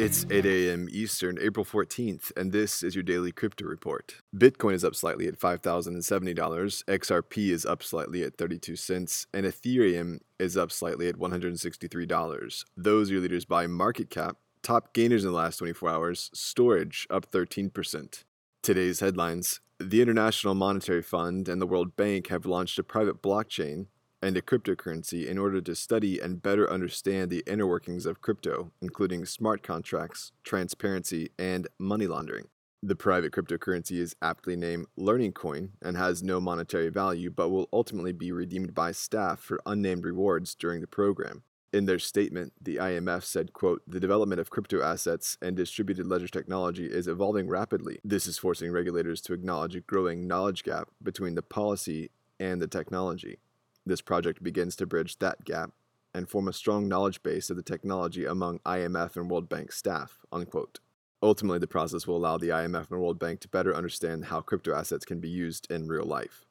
It's 8 a.m. Eastern, April 14th, and this is your daily crypto report. Bitcoin is up slightly at $5,070, XRP is up slightly at 32 cents, and Ethereum is up slightly at $163. Those are your leaders by market cap. Top gainers in the last 24 hours Storj up 13%. Today's headlines The International Monetary Fund and the World Bank have launched a private blockchain and a cryptocurrency in order to study and better understand the inner workings of crypto, including smart contracts, transparency, and money laundering. The private cryptocurrency is aptly named Learning Coin and has no monetary value but will ultimately be redeemed by staff for unnamed rewards during the program. In their statement, the IMF said, quote, "The development of crypto assets and distributed ledger technology is evolving rapidly. This is forcing regulators to acknowledge a growing knowledge gap between the policy and the technology. This project begins to bridge that gap and form a strong knowledge base of the technology among IMF and World Bank staff. Unquote. Ultimately, the process will allow the IMF and World Bank to better understand how crypto assets can be used in real life.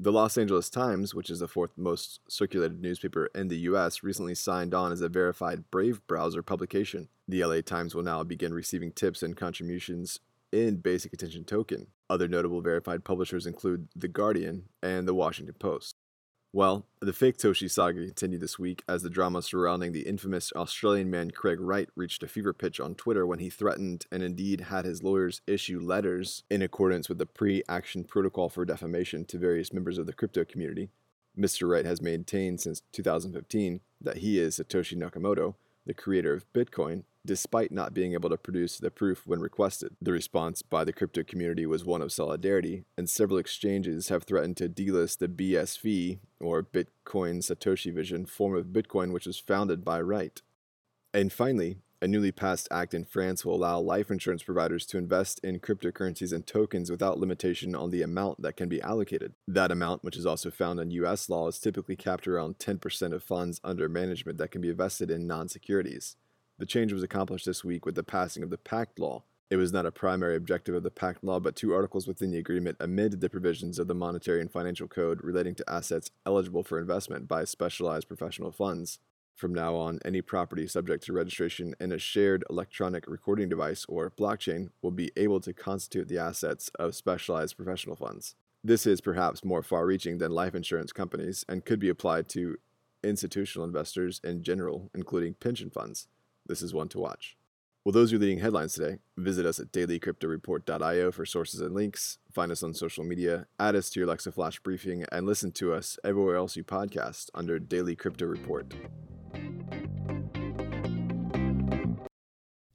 The Los Angeles Times, which is the fourth most circulated newspaper in the US, recently signed on as a verified Brave browser publication. The LA Times will now begin receiving tips and contributions in Basic Attention Token. Other notable verified publishers include The Guardian and The Washington Post. Well, the Faketoshi saga continued this week as the drama surrounding the infamous Australian man Craig Wright reached a fever pitch on Twitter when he threatened and indeed had his lawyers issue letters in accordance with the pre action protocol for defamation to various members of the crypto community. Mr. Wright has maintained since 2015 that he is Satoshi Nakamoto, the creator of Bitcoin, despite not being able to produce the proof when requested. The response by the crypto community was one of solidarity, and several exchanges have threatened to delist the BSV, or Bitcoin Satoshi Vision, form of Bitcoin which was founded by Wright. And finally, a newly passed act in France will allow life insurance providers to invest in cryptocurrencies and tokens without limitation on the amount that can be allocated. That amount, which is also found in US law, is typically capped around 10% of funds under management that can be invested in non securities. The change was accomplished this week with the passing of the Pact Law. It was not a primary objective of the Pact Law, but two articles within the agreement amended the provisions of the Monetary and Financial Code relating to assets eligible for investment by specialized professional funds. From now on, any property subject to registration in a shared electronic recording device or blockchain will be able to constitute the assets of specialized professional funds. This is perhaps more far reaching than life insurance companies and could be applied to institutional investors in general, including pension funds. This is one to watch. Well, those are leading headlines today. Visit us at dailycryptoreport.io for sources and links. Find us on social media, add us to your Alexa Flash briefing, and listen to us everywhere else you podcast under Daily Crypto Report.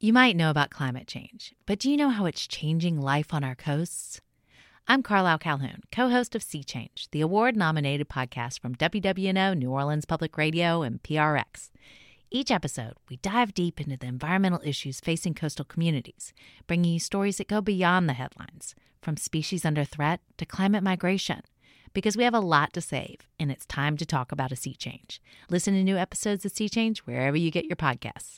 You might know about climate change, but do you know how it's changing life on our coasts? I'm Carlyle Calhoun, co host of Sea Change, the award nominated podcast from WWNO, New Orleans Public Radio, and PRX. Each episode, we dive deep into the environmental issues facing coastal communities, bringing you stories that go beyond the headlines, from species under threat to climate migration. Because we have a lot to save, and it's time to talk about a sea change. Listen to new episodes of Sea Change wherever you get your podcasts.